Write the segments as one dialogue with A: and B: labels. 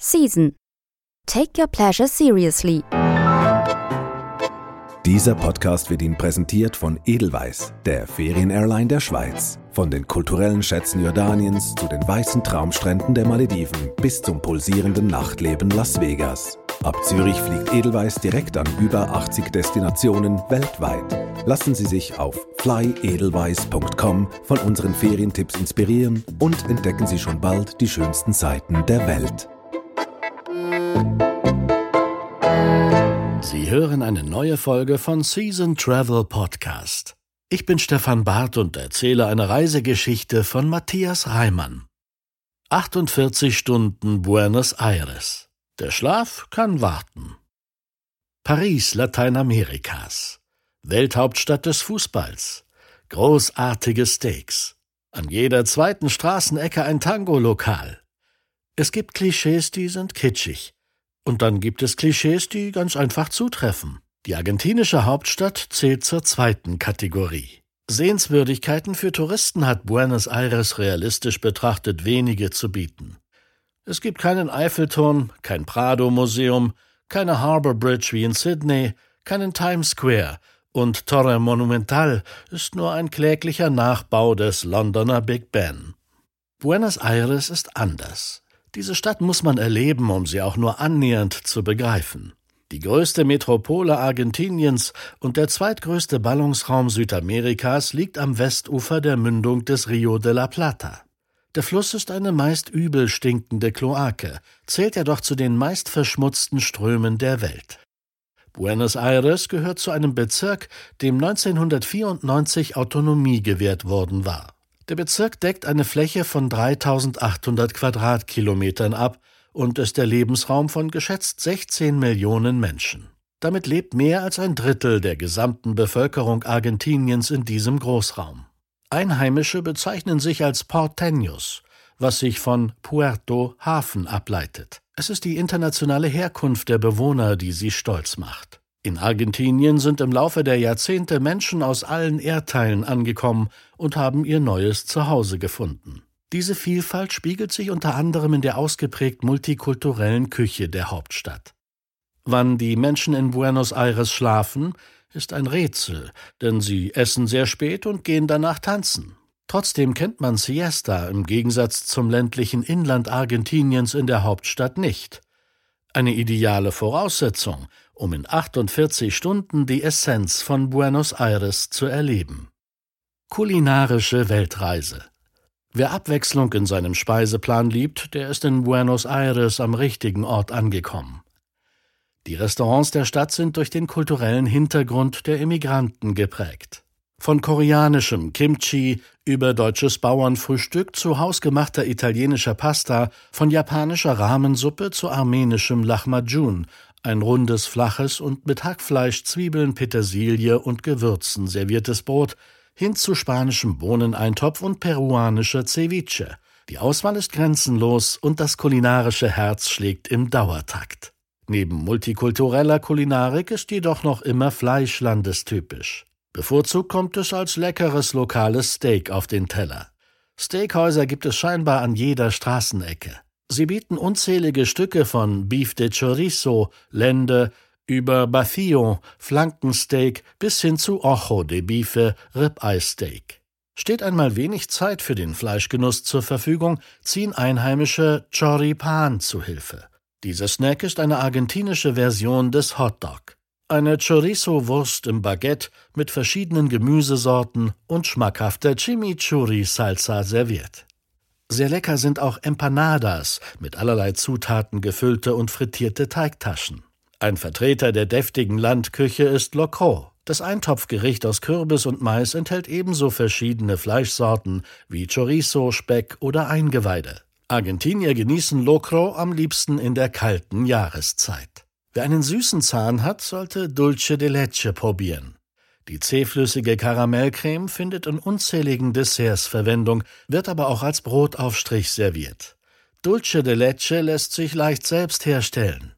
A: Season. Take your pleasure seriously.
B: Dieser Podcast wird Ihnen präsentiert von Edelweiss, der Ferienairline der Schweiz. Von den kulturellen Schätzen Jordaniens zu den weißen Traumstränden der Malediven bis zum pulsierenden Nachtleben Las Vegas. Ab Zürich fliegt Edelweiss direkt an über 80 Destinationen weltweit. Lassen Sie sich auf flyedelweiss.com von unseren Ferientipps inspirieren und entdecken Sie schon bald die schönsten Seiten der Welt.
C: Sie hören eine neue Folge von Season Travel Podcast. Ich bin Stefan Barth und erzähle eine Reisegeschichte von Matthias Reimann. 48 Stunden Buenos Aires. Der Schlaf kann warten. Paris, Lateinamerikas. Welthauptstadt des Fußballs. Großartige Steaks. An jeder zweiten Straßenecke ein Tango-Lokal. Es gibt Klischees, die sind kitschig. Und dann gibt es Klischees, die ganz einfach zutreffen. Die argentinische Hauptstadt zählt zur zweiten Kategorie. Sehenswürdigkeiten für Touristen hat Buenos Aires realistisch betrachtet wenige zu bieten. Es gibt keinen Eiffelturm, kein Prado-Museum, keine Harbour Bridge wie in Sydney, keinen Times Square und Torre Monumental ist nur ein kläglicher Nachbau des Londoner Big Ben. Buenos Aires ist anders. Diese Stadt muss man erleben, um sie auch nur annähernd zu begreifen. Die größte Metropole Argentiniens und der zweitgrößte Ballungsraum Südamerikas liegt am Westufer der Mündung des Rio de la Plata. Der Fluss ist eine meist übel stinkende Kloake, zählt er doch zu den meist verschmutzten Strömen der Welt. Buenos Aires gehört zu einem Bezirk, dem 1994 Autonomie gewährt worden war. Der Bezirk deckt eine Fläche von 3800 Quadratkilometern ab und ist der Lebensraum von geschätzt 16 Millionen Menschen. Damit lebt mehr als ein Drittel der gesamten Bevölkerung Argentiniens in diesem Großraum. Einheimische bezeichnen sich als Porteños, was sich von Puerto Hafen ableitet. Es ist die internationale Herkunft der Bewohner, die sie stolz macht. In Argentinien sind im Laufe der Jahrzehnte Menschen aus allen Erdteilen angekommen und haben ihr neues Zuhause gefunden. Diese Vielfalt spiegelt sich unter anderem in der ausgeprägt multikulturellen Küche der Hauptstadt. Wann die Menschen in Buenos Aires schlafen, ist ein Rätsel, denn sie essen sehr spät und gehen danach tanzen. Trotzdem kennt man Siesta im Gegensatz zum ländlichen Inland Argentiniens in der Hauptstadt nicht. Eine ideale Voraussetzung, um in 48 Stunden die Essenz von Buenos Aires zu erleben. Kulinarische Weltreise. Wer Abwechslung in seinem Speiseplan liebt, der ist in Buenos Aires am richtigen Ort angekommen. Die Restaurants der Stadt sind durch den kulturellen Hintergrund der Immigranten geprägt. Von koreanischem Kimchi über deutsches Bauernfrühstück zu hausgemachter italienischer Pasta, von japanischer Rahmensuppe zu armenischem Lahmacun ein rundes, flaches und mit Hackfleisch, Zwiebeln, Petersilie und Gewürzen serviertes Brot, hin zu spanischem Bohneneintopf und peruanischer Ceviche. Die Auswahl ist grenzenlos und das kulinarische Herz schlägt im Dauertakt. Neben multikultureller Kulinarik ist jedoch noch immer Fleisch landestypisch. Bevorzugt kommt es als leckeres lokales Steak auf den Teller. Steakhäuser gibt es scheinbar an jeder Straßenecke. Sie bieten unzählige Stücke von Beef de Chorizo, Lende, über Bafillon, Flankensteak bis hin zu Ojo de Bife, Ribeye-Steak. Steht einmal wenig Zeit für den Fleischgenuss zur Verfügung, ziehen einheimische Choripan zu Hilfe. Dieser Snack ist eine argentinische Version des Hotdog. Eine Chorizo-Wurst im Baguette mit verschiedenen Gemüsesorten und schmackhafter Chimichurri-Salsa serviert. Sehr lecker sind auch Empanadas, mit allerlei Zutaten gefüllte und frittierte Teigtaschen. Ein Vertreter der deftigen Landküche ist Locro. Das Eintopfgericht aus Kürbis und Mais enthält ebenso verschiedene Fleischsorten wie Chorizo, Speck oder Eingeweide. Argentinier genießen Locro am liebsten in der kalten Jahreszeit. Wer einen süßen Zahn hat, sollte Dulce de Leche probieren. Die zähflüssige Karamellcreme findet in unzähligen Desserts Verwendung, wird aber auch als Brotaufstrich serviert. Dulce de Leche lässt sich leicht selbst herstellen.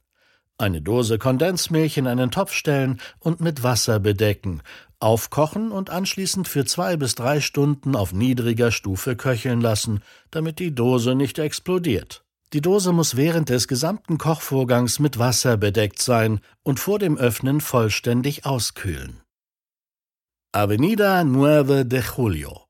C: Eine Dose Kondensmilch in einen Topf stellen und mit Wasser bedecken, aufkochen und anschließend für zwei bis drei Stunden auf niedriger Stufe köcheln lassen, damit die Dose nicht explodiert. Die Dose muss während des gesamten Kochvorgangs mit Wasser bedeckt sein und vor dem Öffnen vollständig auskühlen. Avenida Nueve de Julio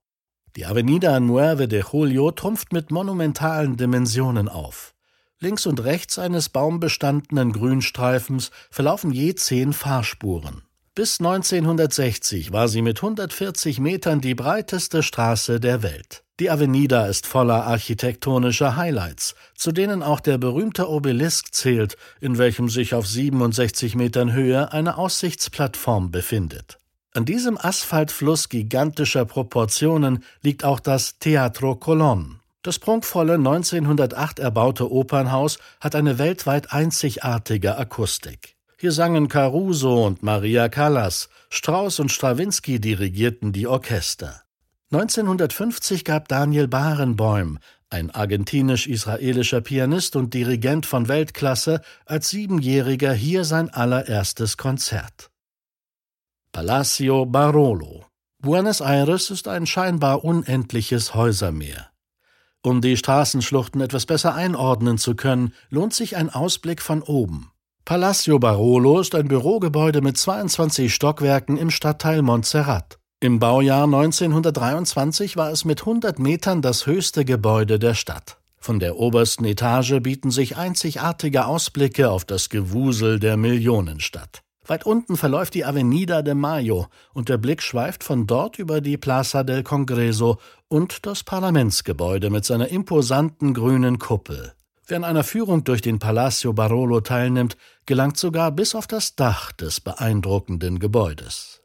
C: Die Avenida Nueve de Julio trumpft mit monumentalen Dimensionen auf. Links und rechts eines baumbestandenen Grünstreifens verlaufen je zehn Fahrspuren. Bis 1960 war sie mit 140 Metern die breiteste Straße der Welt. Die Avenida ist voller architektonischer Highlights, zu denen auch der berühmte Obelisk zählt, in welchem sich auf 67 Metern Höhe eine Aussichtsplattform befindet. An diesem Asphaltfluss gigantischer Proportionen liegt auch das Teatro Colón. Das prunkvolle 1908 erbaute Opernhaus hat eine weltweit einzigartige Akustik. Hier sangen Caruso und Maria Callas, Strauss und Strawinski dirigierten die Orchester. 1950 gab Daniel Barenboim, ein argentinisch-israelischer Pianist und Dirigent von Weltklasse, als Siebenjähriger hier sein allererstes Konzert. Palacio Barolo Buenos Aires ist ein scheinbar unendliches Häusermeer. Um die Straßenschluchten etwas besser einordnen zu können, lohnt sich ein Ausblick von oben. Palacio Barolo ist ein Bürogebäude mit 22 Stockwerken im Stadtteil Montserrat. Im Baujahr 1923 war es mit 100 Metern das höchste Gebäude der Stadt. Von der obersten Etage bieten sich einzigartige Ausblicke auf das Gewusel der Millionenstadt. Weit unten verläuft die Avenida de Mayo und der Blick schweift von dort über die Plaza del Congreso und das Parlamentsgebäude mit seiner imposanten grünen Kuppel. Wer an einer Führung durch den Palacio Barolo teilnimmt, gelangt sogar bis auf das Dach des beeindruckenden Gebäudes.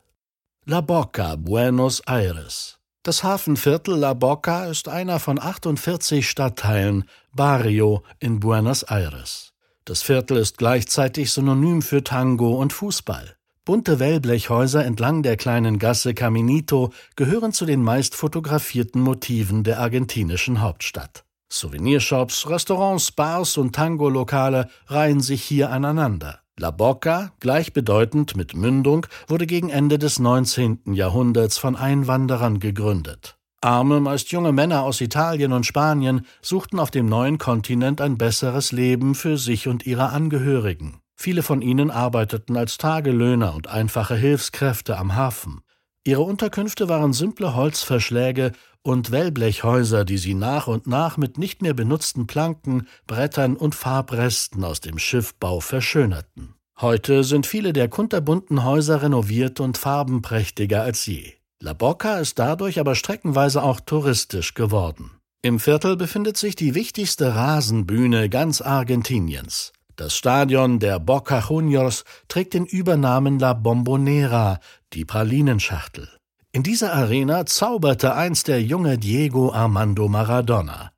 C: La Boca, Buenos Aires. Das Hafenviertel La Boca ist einer von 48 Stadtteilen Barrio in Buenos Aires. Das Viertel ist gleichzeitig synonym für Tango und Fußball. Bunte Wellblechhäuser entlang der kleinen Gasse Caminito gehören zu den meist fotografierten Motiven der argentinischen Hauptstadt. Souvenirshops, Restaurants, Bars und Tango-Lokale reihen sich hier aneinander. La Boca, gleichbedeutend mit Mündung, wurde gegen Ende des 19. Jahrhunderts von Einwanderern gegründet. Arme, meist junge Männer aus Italien und Spanien suchten auf dem neuen Kontinent ein besseres Leben für sich und ihre Angehörigen. Viele von ihnen arbeiteten als Tagelöhner und einfache Hilfskräfte am Hafen. Ihre Unterkünfte waren simple Holzverschläge und Wellblechhäuser, die sie nach und nach mit nicht mehr benutzten Planken, Brettern und Farbresten aus dem Schiffbau verschönerten. Heute sind viele der kunterbunten Häuser renoviert und farbenprächtiger als je. La Boca ist dadurch aber streckenweise auch touristisch geworden. Im Viertel befindet sich die wichtigste Rasenbühne ganz Argentiniens. Das Stadion der Boca Juniors trägt den Übernamen La Bombonera, die Pralinenschachtel. In dieser Arena zauberte einst der junge Diego Armando Maradona.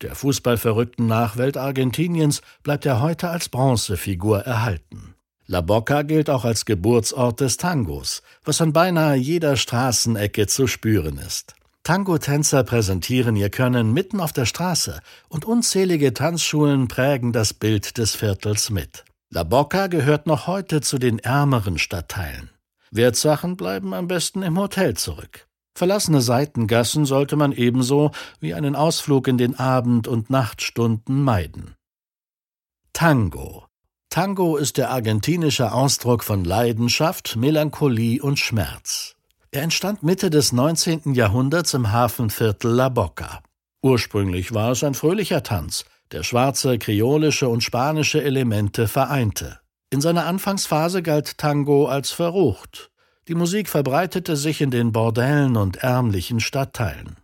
C: Der fußballverrückten Nachwelt Argentiniens bleibt er heute als Bronzefigur erhalten. La Boca gilt auch als Geburtsort des Tangos, was an beinahe jeder Straßenecke zu spüren ist. Tango-Tänzer präsentieren ihr Können mitten auf der Straße und unzählige Tanzschulen prägen das Bild des Viertels mit. La Boca gehört noch heute zu den ärmeren Stadtteilen. Wertsachen bleiben am besten im Hotel zurück. Verlassene Seitengassen sollte man ebenso wie einen Ausflug in den Abend- und Nachtstunden meiden. Tango. Tango ist der argentinische Ausdruck von Leidenschaft, Melancholie und Schmerz. Er entstand Mitte des 19. Jahrhunderts im Hafenviertel La Boca. Ursprünglich war es ein fröhlicher Tanz, der schwarze, kreolische und spanische Elemente vereinte. In seiner Anfangsphase galt Tango als verrucht. Die Musik verbreitete sich in den Bordellen und ärmlichen Stadtteilen.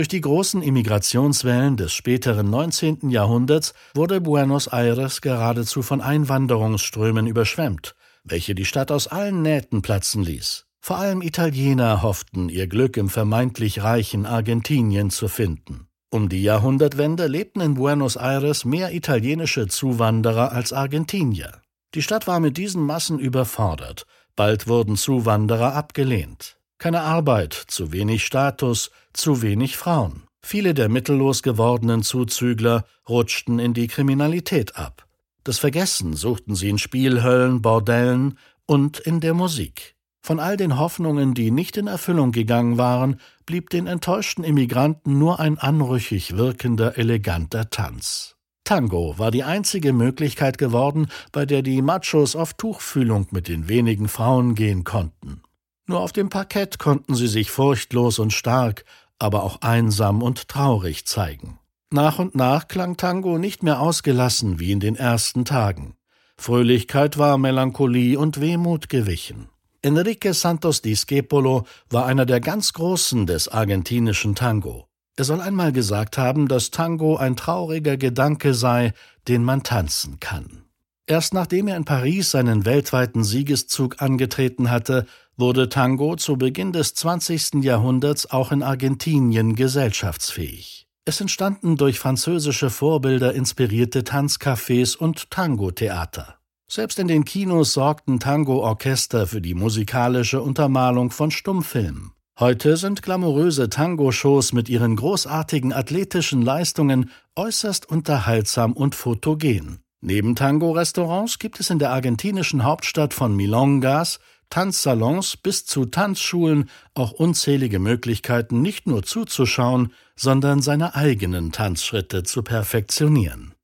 C: Durch die großen Immigrationswellen des späteren 19. Jahrhunderts wurde Buenos Aires geradezu von Einwanderungsströmen überschwemmt, welche die Stadt aus allen Nähten platzen ließ. Vor allem Italiener hofften, ihr Glück im vermeintlich reichen Argentinien zu finden. Um die Jahrhundertwende lebten in Buenos Aires mehr italienische Zuwanderer als Argentinier. Die Stadt war mit diesen Massen überfordert. Bald wurden Zuwanderer abgelehnt. Keine Arbeit, zu wenig Status, zu wenig Frauen. Viele der mittellos gewordenen Zuzügler rutschten in die Kriminalität ab. Das Vergessen suchten sie in Spielhöllen, Bordellen und in der Musik. Von all den Hoffnungen, die nicht in Erfüllung gegangen waren, blieb den enttäuschten Immigranten nur ein anrüchig wirkender, eleganter Tanz. Tango war die einzige Möglichkeit geworden, bei der die Machos auf Tuchfühlung mit den wenigen Frauen gehen konnten. Nur auf dem Parkett konnten sie sich furchtlos und stark, aber auch einsam und traurig zeigen. Nach und nach klang Tango nicht mehr ausgelassen wie in den ersten Tagen. Fröhlichkeit war Melancholie und Wehmut gewichen. Enrique Santos Discepolo war einer der ganz Großen des argentinischen Tango. Er soll einmal gesagt haben, dass Tango ein trauriger Gedanke sei, den man tanzen kann. Erst nachdem er in Paris seinen weltweiten Siegeszug angetreten hatte, wurde Tango zu Beginn des 20. Jahrhunderts auch in Argentinien gesellschaftsfähig. Es entstanden durch französische Vorbilder inspirierte Tanzcafés und Tango-Theater. Selbst in den Kinos sorgten Tango-Orchester für die musikalische Untermalung von Stummfilmen. Heute sind glamouröse Tango-Shows mit ihren großartigen athletischen Leistungen äußerst unterhaltsam und fotogen. Neben Tango-Restaurants gibt es in der argentinischen Hauptstadt von Milongas Tanzsalons bis zu Tanzschulen auch unzählige Möglichkeiten, nicht nur zuzuschauen, sondern seine eigenen Tanzschritte zu perfektionieren.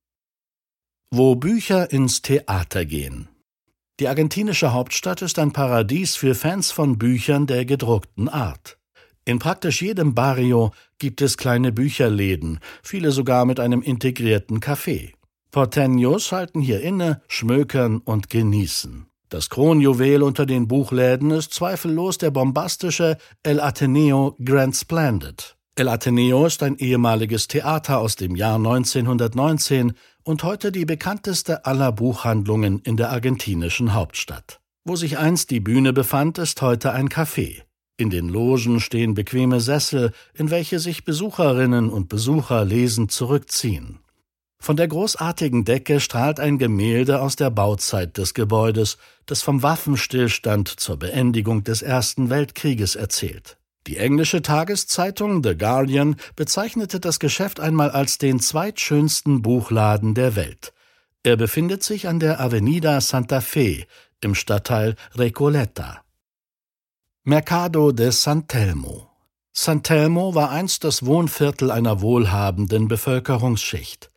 C: Wo Bücher ins Theater gehen. Die argentinische Hauptstadt ist ein Paradies für Fans von Büchern der gedruckten Art. In praktisch jedem Barrio gibt es kleine Bücherläden, viele sogar mit einem integrierten Café. Porteños halten hier inne, schmökern und genießen. Das Kronjuwel unter den Buchläden ist zweifellos der bombastische El Ateneo Grand Splendid. El Ateneo ist ein ehemaliges Theater aus dem Jahr 1919 und heute die bekannteste aller Buchhandlungen in der argentinischen Hauptstadt. Wo sich einst die Bühne befand, ist heute ein Café. In den Logen stehen bequeme Sessel, in welche sich Besucherinnen und Besucher lesend zurückziehen. Von der großartigen Decke strahlt ein Gemälde aus der Bauzeit des Gebäudes, das vom Waffenstillstand zur Beendigung des Ersten Weltkrieges erzählt. Die englische Tageszeitung The Guardian bezeichnete das Geschäft einmal als den zweitschönsten Buchladen der Welt. Er befindet sich an der Avenida Santa Fe im Stadtteil Recoleta. Mercado de San Telmo San Telmo war einst das Wohnviertel einer wohlhabenden Bevölkerungsschicht.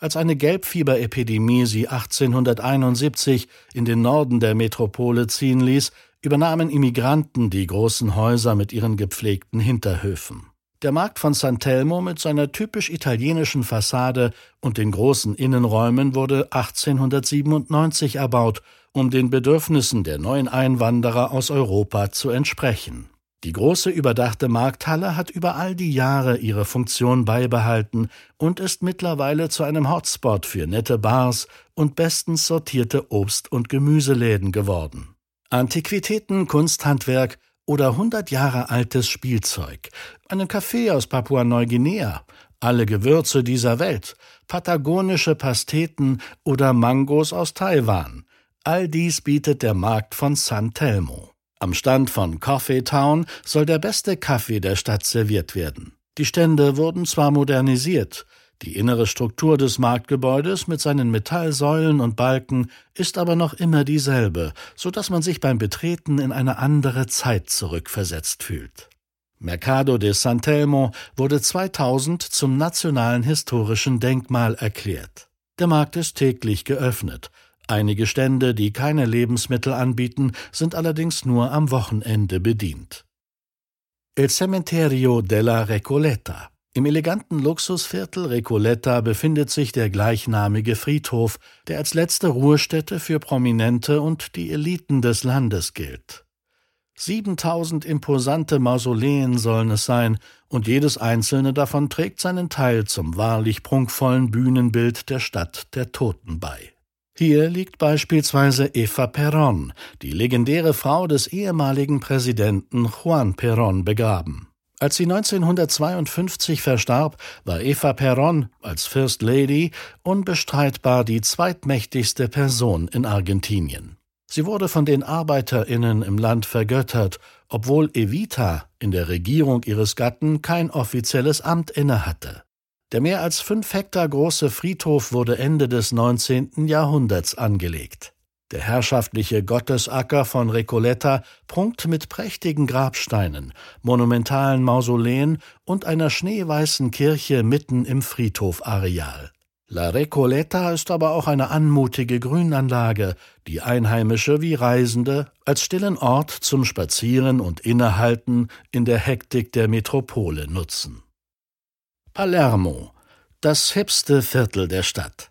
C: Als eine Gelbfieberepidemie sie 1871 in den Norden der Metropole ziehen ließ, übernahmen Immigranten die großen Häuser mit ihren gepflegten Hinterhöfen. Der Markt von San Telmo mit seiner typisch italienischen Fassade und den großen Innenräumen wurde 1897 erbaut, um den Bedürfnissen der neuen Einwanderer aus Europa zu entsprechen. Die große überdachte Markthalle hat über all die Jahre ihre Funktion beibehalten und ist mittlerweile zu einem Hotspot für nette Bars und bestens sortierte Obst- und Gemüseläden geworden. Antiquitäten, Kunsthandwerk oder hundert Jahre altes Spielzeug, einen Kaffee aus Papua-Neuguinea, alle Gewürze dieser Welt, patagonische Pasteten oder Mangos aus Taiwan. All dies bietet der Markt von San Telmo. Am Stand von Coffee Town soll der beste Kaffee der Stadt serviert werden. Die Stände wurden zwar modernisiert, die innere Struktur des Marktgebäudes mit seinen Metallsäulen und Balken ist aber noch immer dieselbe, so dass man sich beim Betreten in eine andere Zeit zurückversetzt fühlt. Mercado de San Telmo wurde 2000 zum nationalen historischen Denkmal erklärt. Der Markt ist täglich geöffnet. Einige Stände, die keine Lebensmittel anbieten, sind allerdings nur am Wochenende bedient. El Cementerio della Recoleta im eleganten Luxusviertel Recoleta befindet sich der gleichnamige Friedhof, der als letzte Ruhestätte für Prominente und die Eliten des Landes gilt. 7000 imposante Mausoleen sollen es sein, und jedes einzelne davon trägt seinen Teil zum wahrlich prunkvollen Bühnenbild der Stadt der Toten bei. Hier liegt beispielsweise Eva Perón, die legendäre Frau des ehemaligen Präsidenten Juan Perón, begraben. Als sie 1952 verstarb, war Eva Perón als First Lady unbestreitbar die zweitmächtigste Person in Argentinien. Sie wurde von den Arbeiterinnen im Land vergöttert, obwohl Evita in der Regierung ihres Gatten kein offizielles Amt innehatte. Der mehr als fünf Hektar große Friedhof wurde Ende des 19. Jahrhunderts angelegt. Der herrschaftliche Gottesacker von Recoleta prunkt mit prächtigen Grabsteinen, monumentalen Mausoleen und einer schneeweißen Kirche mitten im Friedhofareal. La Recoleta ist aber auch eine anmutige Grünanlage, die Einheimische wie Reisende als stillen Ort zum Spazieren und Innehalten in der Hektik der Metropole nutzen. Palermo, das hipste Viertel der Stadt.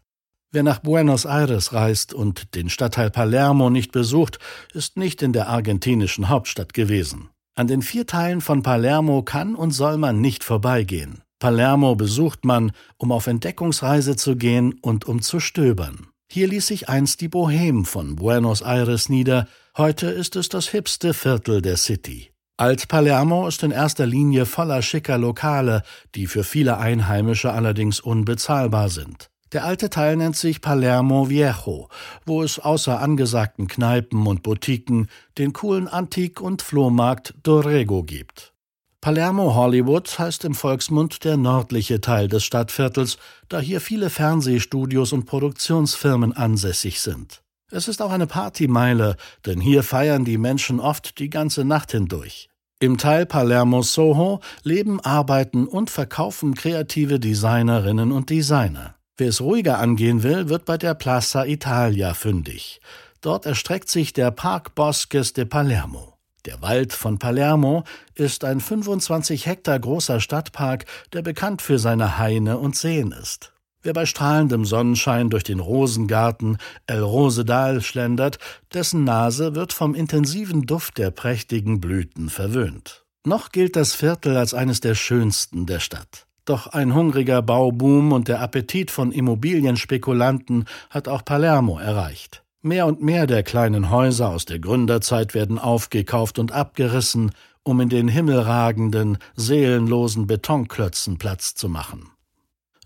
C: Wer nach Buenos Aires reist und den Stadtteil Palermo nicht besucht, ist nicht in der argentinischen Hauptstadt gewesen. An den vier Teilen von Palermo kann und soll man nicht vorbeigehen. Palermo besucht man, um auf Entdeckungsreise zu gehen und um zu stöbern. Hier ließ sich einst die Bohème von Buenos Aires nieder, heute ist es das hipste Viertel der City. Alt-Palermo ist in erster Linie voller schicker Lokale, die für viele Einheimische allerdings unbezahlbar sind. Der alte Teil nennt sich Palermo Viejo, wo es außer angesagten Kneipen und Boutiquen den coolen Antik- und Flohmarkt Dorrego gibt. Palermo Hollywood heißt im Volksmund der nördliche Teil des Stadtviertels, da hier viele Fernsehstudios und Produktionsfirmen ansässig sind. Es ist auch eine Partymeile, denn hier feiern die Menschen oft die ganze Nacht hindurch. Im Teil Palermo Soho leben, arbeiten und verkaufen kreative Designerinnen und Designer. Wer es ruhiger angehen will, wird bei der Plaza Italia fündig. Dort erstreckt sich der Park Bosques de Palermo. Der Wald von Palermo ist ein 25 Hektar großer Stadtpark, der bekannt für seine Haine und Seen ist. Wer bei strahlendem Sonnenschein durch den Rosengarten El Rosedal schlendert, dessen Nase wird vom intensiven Duft der prächtigen Blüten verwöhnt. Noch gilt das Viertel als eines der schönsten der Stadt. Doch ein hungriger Bauboom und der Appetit von Immobilienspekulanten hat auch Palermo erreicht. Mehr und mehr der kleinen Häuser aus der Gründerzeit werden aufgekauft und abgerissen, um in den himmelragenden, seelenlosen Betonklötzen Platz zu machen.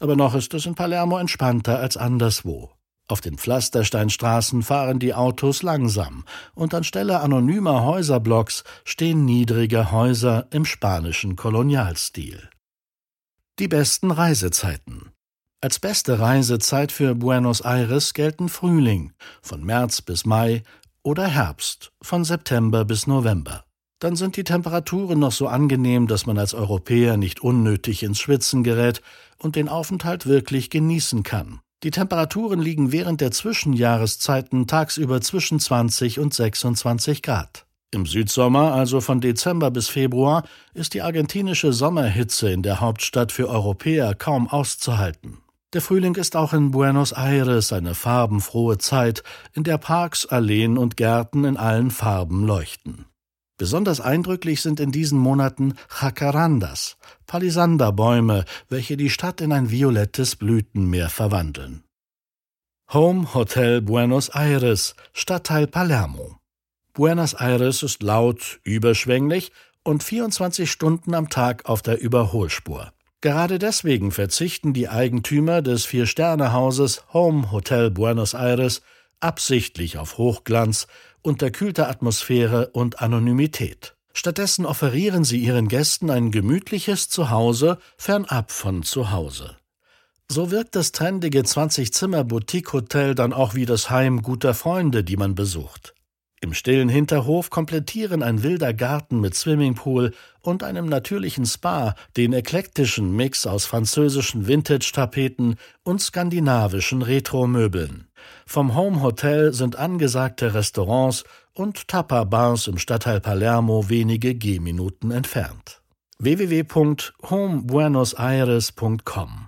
C: Aber noch ist es in Palermo entspannter als anderswo. Auf den Pflastersteinstraßen fahren die Autos langsam, und anstelle anonymer Häuserblocks stehen niedrige Häuser im spanischen Kolonialstil. Die besten Reisezeiten als beste Reisezeit für Buenos Aires gelten Frühling von März bis Mai oder Herbst von September bis November. Dann sind die Temperaturen noch so angenehm, dass man als Europäer nicht unnötig ins Schwitzen gerät und den Aufenthalt wirklich genießen kann. Die Temperaturen liegen während der Zwischenjahreszeiten tagsüber zwischen 20 und 26 Grad. Im Südsommer, also von Dezember bis Februar, ist die argentinische Sommerhitze in der Hauptstadt für Europäer kaum auszuhalten. Der Frühling ist auch in Buenos Aires eine farbenfrohe Zeit, in der Parks, Alleen und Gärten in allen Farben leuchten. Besonders eindrücklich sind in diesen Monaten Jacarandas, Palisanderbäume, welche die Stadt in ein violettes Blütenmeer verwandeln. Home Hotel Buenos Aires, Stadtteil Palermo. Buenos Aires ist laut, überschwänglich und 24 Stunden am Tag auf der Überholspur. Gerade deswegen verzichten die Eigentümer des Vier-Sterne-Hauses Home Hotel Buenos Aires absichtlich auf Hochglanz, unterkühlte Atmosphäre und Anonymität. Stattdessen offerieren sie ihren Gästen ein gemütliches Zuhause fernab von Zuhause. So wirkt das trendige 20-Zimmer-Boutique-Hotel dann auch wie das Heim guter Freunde, die man besucht. Im stillen Hinterhof komplettieren ein wilder Garten mit Swimmingpool und einem natürlichen Spa den eklektischen Mix aus französischen Vintage-Tapeten und skandinavischen Retro-Möbeln. Vom Home Hotel sind angesagte Restaurants und Tapa-Bars im Stadtteil Palermo wenige Gehminuten entfernt. www.homebuenosaires.com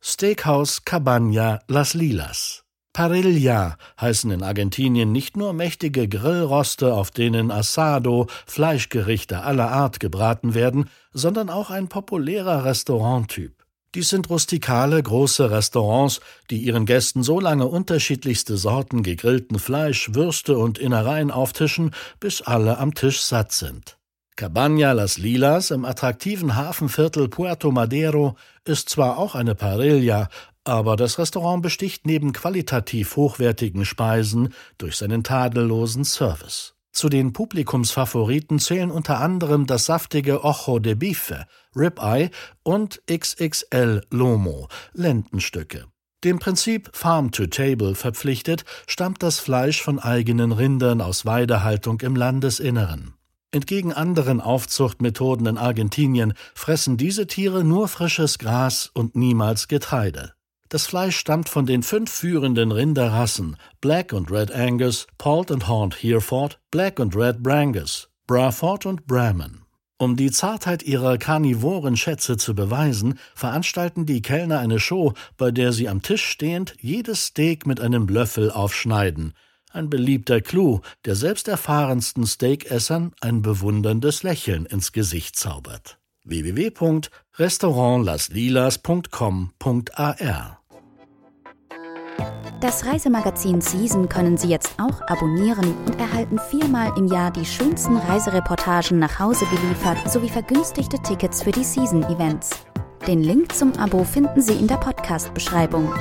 C: Steakhouse Cabana Las Lilas Parilla heißen in Argentinien nicht nur mächtige Grillroste, auf denen Asado, Fleischgerichte aller Art gebraten werden, sondern auch ein populärer Restauranttyp. Dies sind rustikale, große Restaurants, die ihren Gästen so lange unterschiedlichste Sorten gegrillten Fleisch, Würste und Innereien auftischen, bis alle am Tisch satt sind. Cabana Las Lilas im attraktiven Hafenviertel Puerto Madero ist zwar auch eine Parilla, aber das Restaurant besticht neben qualitativ hochwertigen Speisen durch seinen tadellosen Service. Zu den Publikumsfavoriten zählen unter anderem das saftige Ojo de Bife, Ribeye und XXL Lomo, Lendenstücke. Dem Prinzip Farm to Table verpflichtet, stammt das Fleisch von eigenen Rindern aus Weidehaltung im Landesinneren. Entgegen anderen Aufzuchtmethoden in Argentinien fressen diese Tiere nur frisches Gras und niemals Getreide. Das Fleisch stammt von den fünf führenden Rinderrassen Black und Red Angus, Palt und Horned Hereford, Black und Red Brangus, Braford und Brahman. Um die Zartheit ihrer karnivoren Schätze zu beweisen, veranstalten die Kellner eine Show, bei der sie am Tisch stehend jedes Steak mit einem Löffel aufschneiden. Ein beliebter Clou, der selbst erfahrensten Steakessern ein bewunderndes Lächeln ins Gesicht zaubert. www.restaurantlaslilas.com.ar
A: Das Reisemagazin Season können Sie jetzt auch abonnieren und erhalten viermal im Jahr die schönsten Reisereportagen nach Hause geliefert sowie vergünstigte Tickets für die Season-Events. Den Link zum Abo finden Sie in der Podcast-Beschreibung.